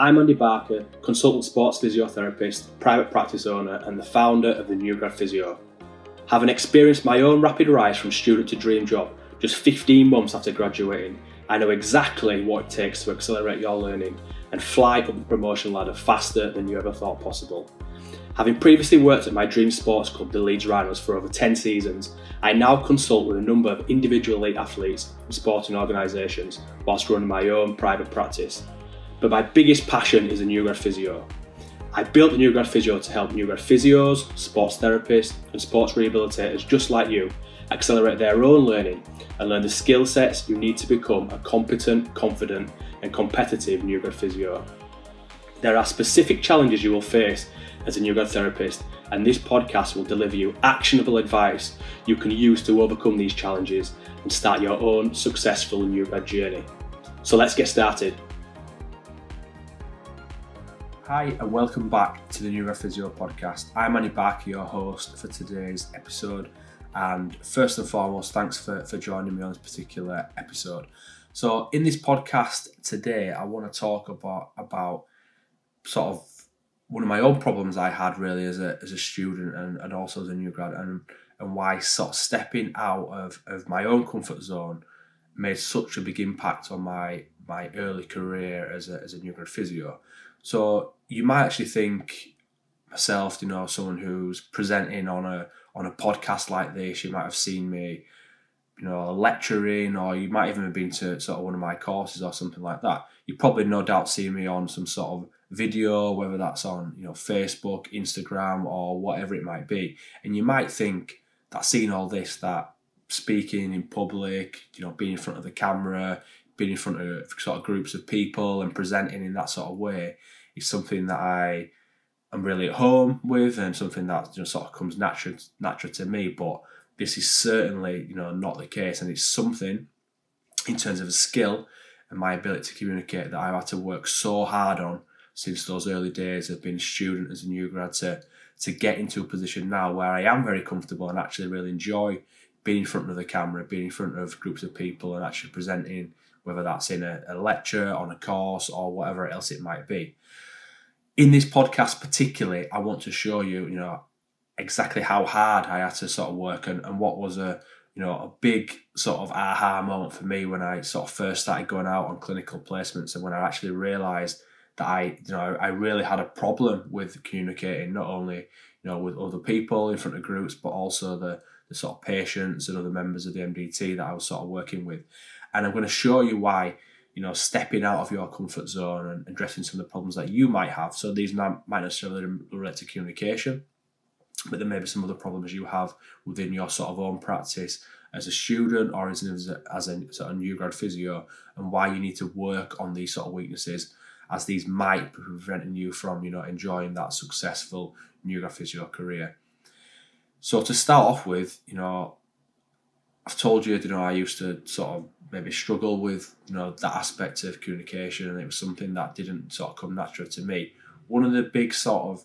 I'm Andy Barker, consultant sports physiotherapist, private practice owner, and the founder of the New Physio. Having experienced my own rapid rise from student to dream job just 15 months after graduating, I know exactly what it takes to accelerate your learning and fly up the promotion ladder faster than you ever thought possible. Having previously worked at my dream sports club, the Leeds Rhinos, for over 10 seasons, I now consult with a number of individual elite athletes and sporting organisations whilst running my own private practice. But my biggest passion is the New Grad Physio. I built the New Grad Physio to help New physios, sports therapists, and sports rehabilitators just like you accelerate their own learning and learn the skill sets you need to become a competent, confident, and competitive New Grad Physio. There are specific challenges you will face as a new grad therapist, and this podcast will deliver you actionable advice you can use to overcome these challenges and start your own successful new grad journey. So let's get started. Hi, and welcome back to the New Grad Physio podcast. I'm Andy Barker, your host for today's episode. And first and foremost, thanks for, for joining me on this particular episode. So, in this podcast today, I want to talk about about sort of one of my own problems I had really as a as a student and, and also as a new grad and and why sort of stepping out of, of my own comfort zone made such a big impact on my my early career as a as a new grad physio. So you might actually think myself, you know, someone who's presenting on a on a podcast like this, you might have seen me, you know, lecturing, or you might even have been to sort of one of my courses or something like that. You probably no doubt see me on some sort of video, whether that's on you know Facebook, Instagram, or whatever it might be, and you might think that seeing all this, that speaking in public, you know, being in front of the camera, being in front of sort of groups of people and presenting in that sort of way is something that I am really at home with and something that you know, sort of comes natural natural to me. But this is certainly you know not the case, and it's something in terms of a skill and my ability to communicate that I've had to work so hard on since those early days of being a student as a new grad to to get into a position now where I am very comfortable and actually really enjoy being in front of the camera, being in front of groups of people and actually presenting, whether that's in a, a lecture, on a course, or whatever else it might be. In this podcast, particularly, I want to show you, you know, exactly how hard I had to sort of work and, and what was a you know a big sort of aha moment for me when I sort of first started going out on clinical placements and when I actually realised that I, you know, I really had a problem with communicating not only, you know, with other people in front of groups, but also the, the sort of patients and other members of the MDT that I was sort of working with. And I'm going to show you why, you know, stepping out of your comfort zone and addressing some of the problems that you might have. So these might not necessarily relate to communication, but there may be some other problems you have within your sort of own practice as a student or as, a, as a sort of new grad physio and why you need to work on these sort of weaknesses as these might be preventing you from, you know, enjoying that successful new grad physio career. So to start off with, you know, I've told you, you know, I used to sort of maybe struggle with, you know, that aspect of communication, and it was something that didn't sort of come natural to me. One of the big sort of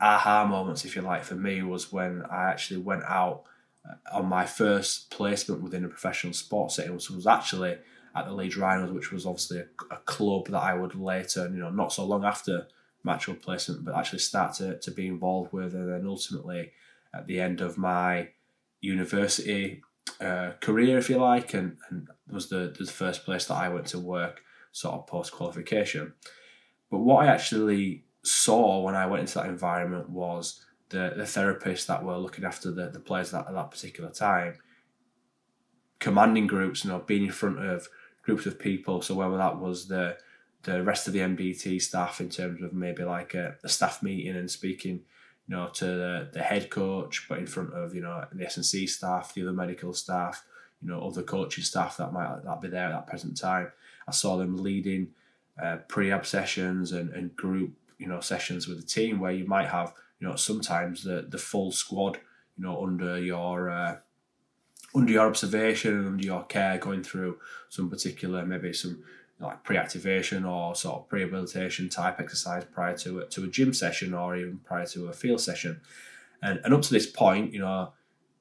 aha moments, if you like, for me was when I actually went out uh, on my first placement within a professional sports setting, which was actually at the Leeds Rhinos, which was obviously a, a, club that I would later, you know, not so long after my actual placement, but actually start to, to be involved with. And then ultimately, at the end of my university uh, career, if you like, and, and was the, the first place that I went to work sort of post qualification. But what I actually saw when I went into that environment was the, the therapists that were looking after the, the players at that particular time commanding groups, you know, being in front of groups of people. So whether that was the the rest of the MDT staff in terms of maybe like a, a staff meeting and speaking, you know, to the, the head coach, but in front of you know the S&C staff, the other medical staff, you know, other coaching staff that might that be there at that present time. I saw them leading uh, prehab sessions and, and group you know sessions with the team where you might have you know sometimes the the full squad you know under your uh, under your observation and under your care going through some particular maybe some like pre-activation or sort of pre-rehabilitation type exercise prior to a, to a gym session or even prior to a field session. And, and up to this point you know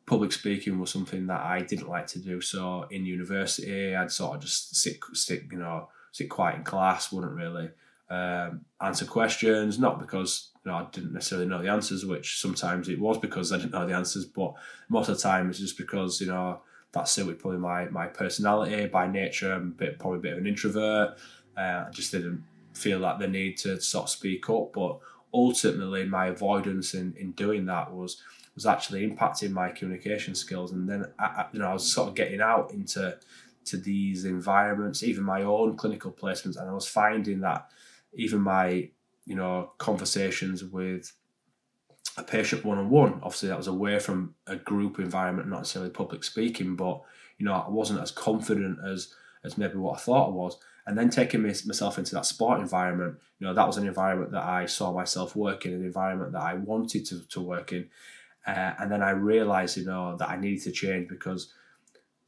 public speaking was something that I didn't like to do. So in university I'd sort of just sit sit you know sit quiet in class wouldn't really um, answer questions, not because you know I didn't necessarily know the answers, which sometimes it was because I didn't know the answers, but most of the time it's just because you know that's suited probably my my personality by nature. I'm a bit, probably a bit of an introvert. Uh, I just didn't feel that the need to sort of speak up, but ultimately my avoidance in, in doing that was was actually impacting my communication skills, and then I, you know I was sort of getting out into to these environments, even my own clinical placements, and I was finding that even my you know conversations with a patient one on one. Obviously, that was away from a group environment, not necessarily public speaking, but you know I wasn't as confident as as maybe what I thought I was. And then taking myself into that sport environment, you know, that was an environment that I saw myself working, an environment that I wanted to, to work in. Uh, and then I realized, you know, that I needed to change because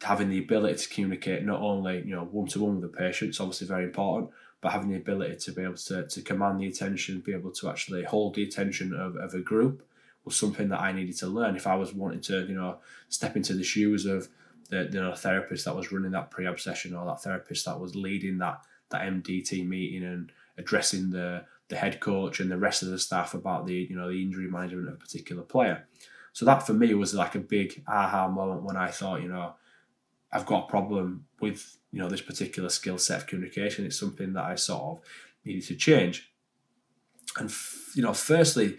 having the ability to communicate not only, you know, one to one with the patient obviously very important, but having the ability to be able to, to command the attention, be able to actually hold the attention of, of a group was something that I needed to learn if I was wanting to, you know, step into the shoes of the you know, therapist that was running that pre-op session or that therapist that was leading that that MDT meeting and addressing the the head coach and the rest of the staff about the you know the injury management of a particular player. So that for me was like a big aha moment when I thought, you know, I've got a problem with you know this particular skill set of communication. It's something that I sort of needed to change. And f- you know, firstly,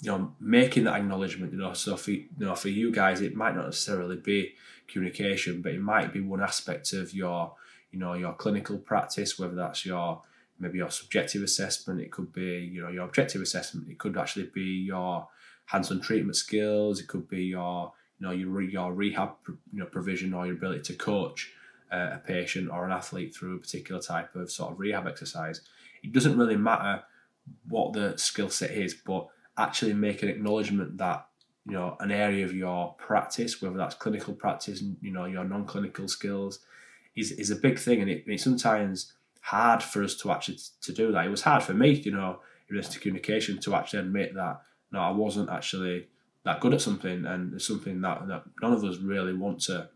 you know, making that acknowledgement. You know, so for you know for you guys, it might not necessarily be communication, but it might be one aspect of your you know your clinical practice, whether that's your maybe your subjective assessment. It could be you know your objective assessment. It could actually be your hands-on treatment skills. It could be your you know your your rehab you know provision or your ability to coach uh, a patient or an athlete through a particular type of sort of rehab exercise. It doesn't really matter what the skill set is, but actually make an acknowledgement that you know an area of your practice, whether that's clinical practice, and you know your non-clinical skills, is is a big thing, and it, it's sometimes hard for us to actually to do that. It was hard for me, you know, in relation to communication, to actually admit that no, I wasn't actually that good at something, and it's something that, that none of us really want to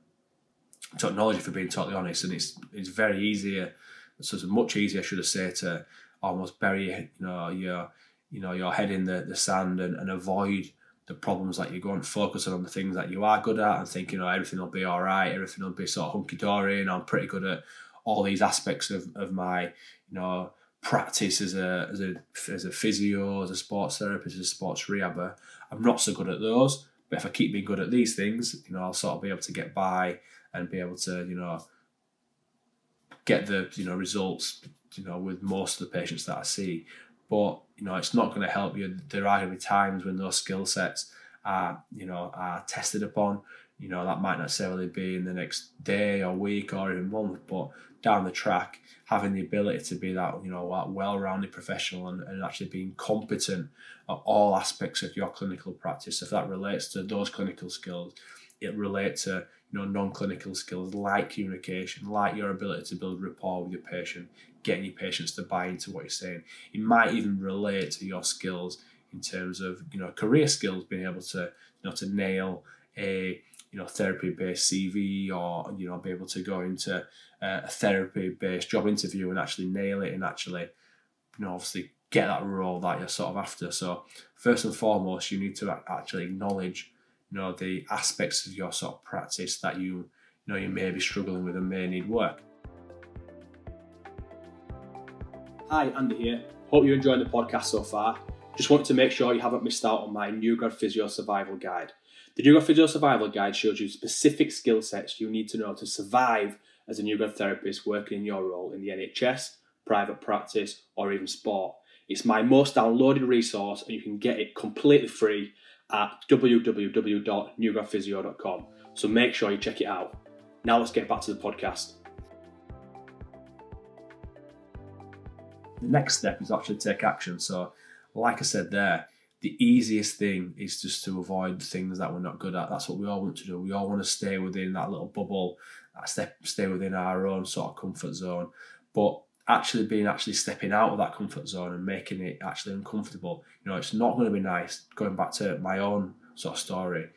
to acknowledge if we're being totally honest. And it's it's very easier, it's much easier, should I say, to almost bury you know your you know your head in the, the sand and, and avoid the problems that you're going focusing on the things that you are good at and thinking, you know, everything will be all right, everything will be sort of hunky dory, and I'm pretty good at all these aspects of, of my, you know, practice as a as a as a physio, as a sports therapist, as a sports rehabber. Uh, I'm not so good at those, but if I keep being good at these things, you know, I'll sort of be able to get by and be able to, you know, get the you know results, you know, with most of the patients that I see. But you know, it's not going to help you. There are going to be times when those skill sets are, you know, are tested upon. You know, that might not necessarily be in the next day or week or even month, but down the track, having the ability to be that, you know, that well-rounded professional and, and actually being competent at all aspects of your clinical practice. If that relates to those clinical skills, it relates to you know non-clinical skills like communication, like your ability to build rapport with your patient, getting your patients to buy into what you're saying. It might even relate to your skills in terms of you know career skills, being able to you know to nail a you know therapy based CV or you know be able to go into uh, a therapy based job interview and actually nail it and actually you know obviously get that role that you're sort of after. So first and foremost, you need to actually acknowledge you know the aspects of your sort of practice that you you know you may be struggling with and may need work. Hi, Andy here. Hope you're enjoying the podcast so far. Just want to make sure you haven't missed out on my New Grad Physio Survival Guide. The Physio Survival Guide shows you specific skill sets you need to know to survive as a new grad therapist working in your role in the NHS, private practice, or even sport. It's my most downloaded resource, and you can get it completely free at www.newgradphysio.com. So make sure you check it out. Now let's get back to the podcast. the next step is actually take action. So, like I said there, the easiest thing is just to avoid things that we're not good at. That's what we all want to do. We all want to stay within that little bubble, step, stay within our own sort of comfort zone. But actually being actually stepping out of that comfort zone and making it actually uncomfortable, you know, it's not going to be nice. Going back to my own sort of story,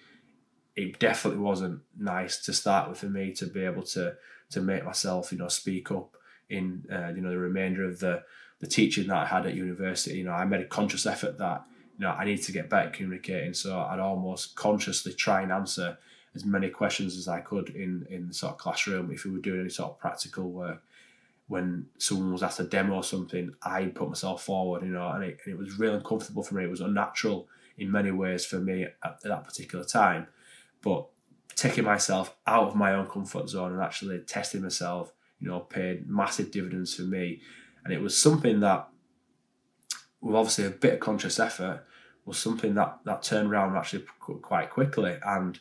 it definitely wasn't nice to start with for me to be able to to make myself, you know, speak up in uh, you know the remainder of the the teaching that I had at university. You know, I made a conscious effort that you know I need to get better communicating. So I'd almost consciously try and answer as many questions as I could in in the sort of classroom if we were doing any sort of practical work. When someone was asked to demo something, I put myself forward, you know, and it, and it was really uncomfortable for me. It was unnatural in many ways for me at, at that particular time. But taking myself out of my own comfort zone and actually testing myself, you know, paid massive dividends for me. And it was something that, with obviously a bit of conscious effort, was something that that turned around actually quite quickly and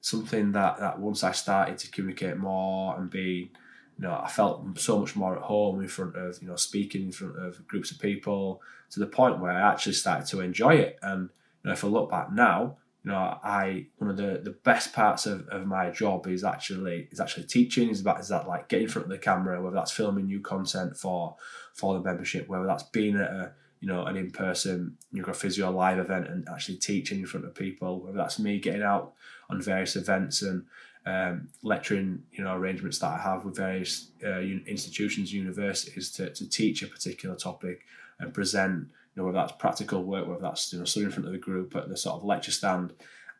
something that that once I started to communicate more and be you know I felt so much more at home in front of you know speaking in front of groups of people to the point where I actually started to enjoy it and you know if I look back now you know, I one of the, the best parts of, of my job is actually is actually teaching. Is about is that like getting in front of the camera, whether that's filming new content for for the membership, whether that's being at a you know an in person New Grad Physio live event and actually teaching in front of people, whether that's me getting out on various events and um, lecturing you know arrangements that I have with various uh, institutions, universities to, to teach a particular topic and present you know, whether that's practical work, whether that's you know, studying in front of the group at the sort of lecture stand.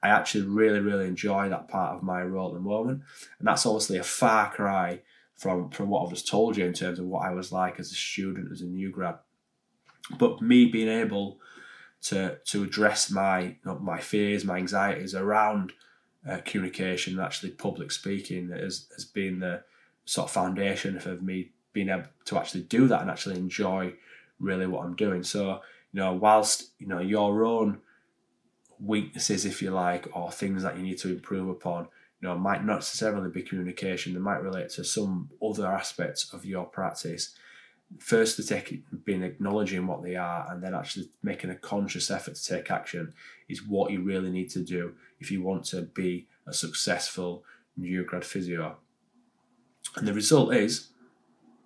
I actually really, really enjoy that part of my role at the moment, and that's obviously a far cry from from what I've just told you in terms of what I was like as a student, as a new grad. But me being able to to address my you know, my fears, my anxieties around uh, communication, actually public speaking, has has been the sort of foundation of me being able to actually do that and actually enjoy really what I'm doing. So, you know, whilst, you know, your own weaknesses, if you like, or things that you need to improve upon, you know, might not necessarily be communication, they might relate to some other aspects of your practice. First, to take being acknowledging what they are, and then actually making a conscious effort to take action is what you really need to do if you want to be a successful new grad physio. And the result is,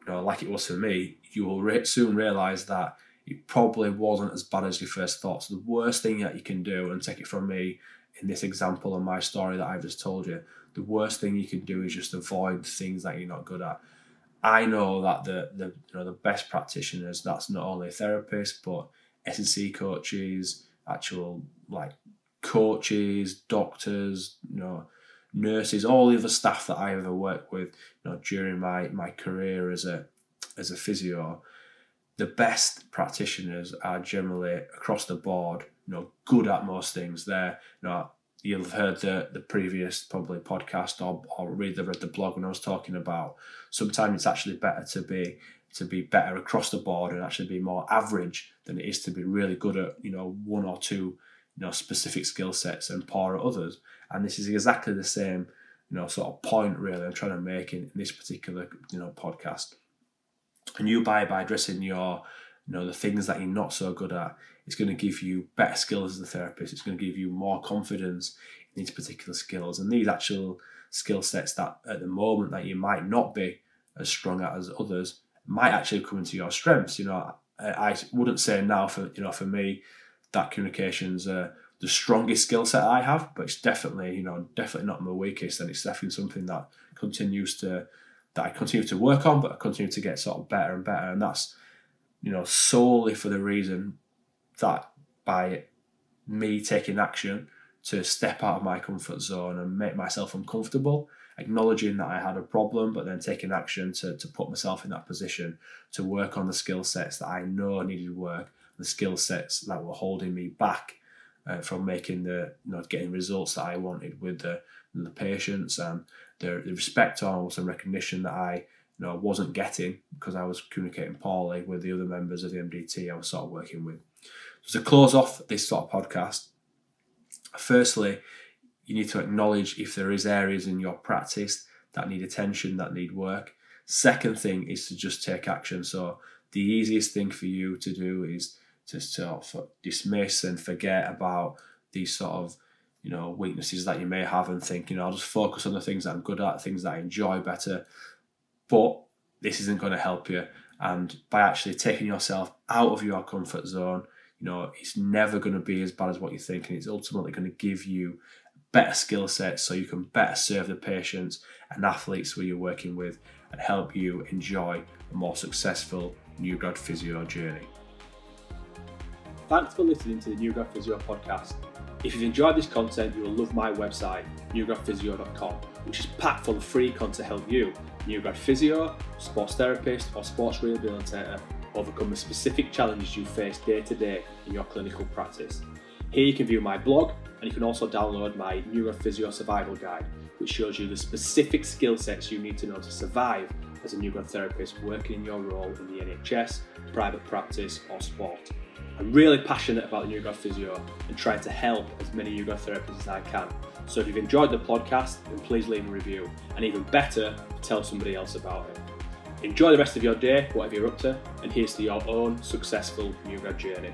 you know, like it was for me, you will re- soon realize that it probably wasn't as bad as you first thought. So the worst thing that you can do, and take it from me in this example of my story that I've just told you, the worst thing you can do is just avoid things that you're not good at. I know that the the you know the best practitioners that's not only therapists but S&C coaches, actual like coaches, doctors, you know, nurses, all the other staff that I ever worked with, you know, during my my career as a as a physio, the best practitioners are generally across the board, you know, good at most things. They're, you know, you'll have heard the, the previous probably podcast or, or read the read the blog when I was talking about sometimes it's actually better to be to be better across the board and actually be more average than it is to be really good at you know one or two you know specific skill sets and poor at others. And this is exactly the same you know sort of point really I'm trying to make in, in this particular you know podcast. And you by by addressing your, you know, the things that you're not so good at, it's going to give you better skills as a therapist. It's going to give you more confidence in these particular skills and these actual skill sets that at the moment that you might not be as strong at as others might actually come into your strengths. You know, I, wouldn't say now for you know for me that communication's uh, the strongest skill set I have, but it's definitely you know definitely not my weakest, and it's definitely something that continues to that I continue to work on, but I continue to get sort of better and better. And that's, you know, solely for the reason that by me taking action to step out of my comfort zone and make myself uncomfortable, acknowledging that I had a problem, but then taking action to, to put myself in that position to work on the skill sets that I know needed work, the skill sets that were holding me back uh, from making the, you know, getting results that I wanted with the, the patients and the, the respect almost and recognition that I you know wasn't getting because I was communicating poorly with the other members of the MDT I was sort of working with. To close off this sort of podcast, firstly, you need to acknowledge if there is areas in your practice that need attention, that need work. Second thing is to just take action. So the easiest thing for you to do is to sort of dismiss and forget about these sort of you know weaknesses that you may have and think you know I'll just focus on the things that I'm good at things that I enjoy better but this isn't going to help you and by actually taking yourself out of your comfort zone you know it's never going to be as bad as what you think and it's ultimately going to give you better skill sets so you can better serve the patients and athletes who you're working with and help you enjoy a more successful new grad physio journey. Thanks for listening to the New Grad Physio podcast. If you've enjoyed this content, you will love my website, newgradphysio.com, which is packed full of free content to help you, new grad physio, sports therapist, or sports rehabilitator, overcome the specific challenges you face day to day in your clinical practice. Here you can view my blog and you can also download my New Grad Physio Survival Guide, which shows you the specific skill sets you need to know to survive as a new grad therapist working in your role in the NHS, private practice, or sport. I'm really passionate about the new physio and trying to help as many new grad therapists as I can. So if you've enjoyed the podcast, then please leave a review, and even better, tell somebody else about it. Enjoy the rest of your day, whatever you're up to, and here's to your own successful new grad journey.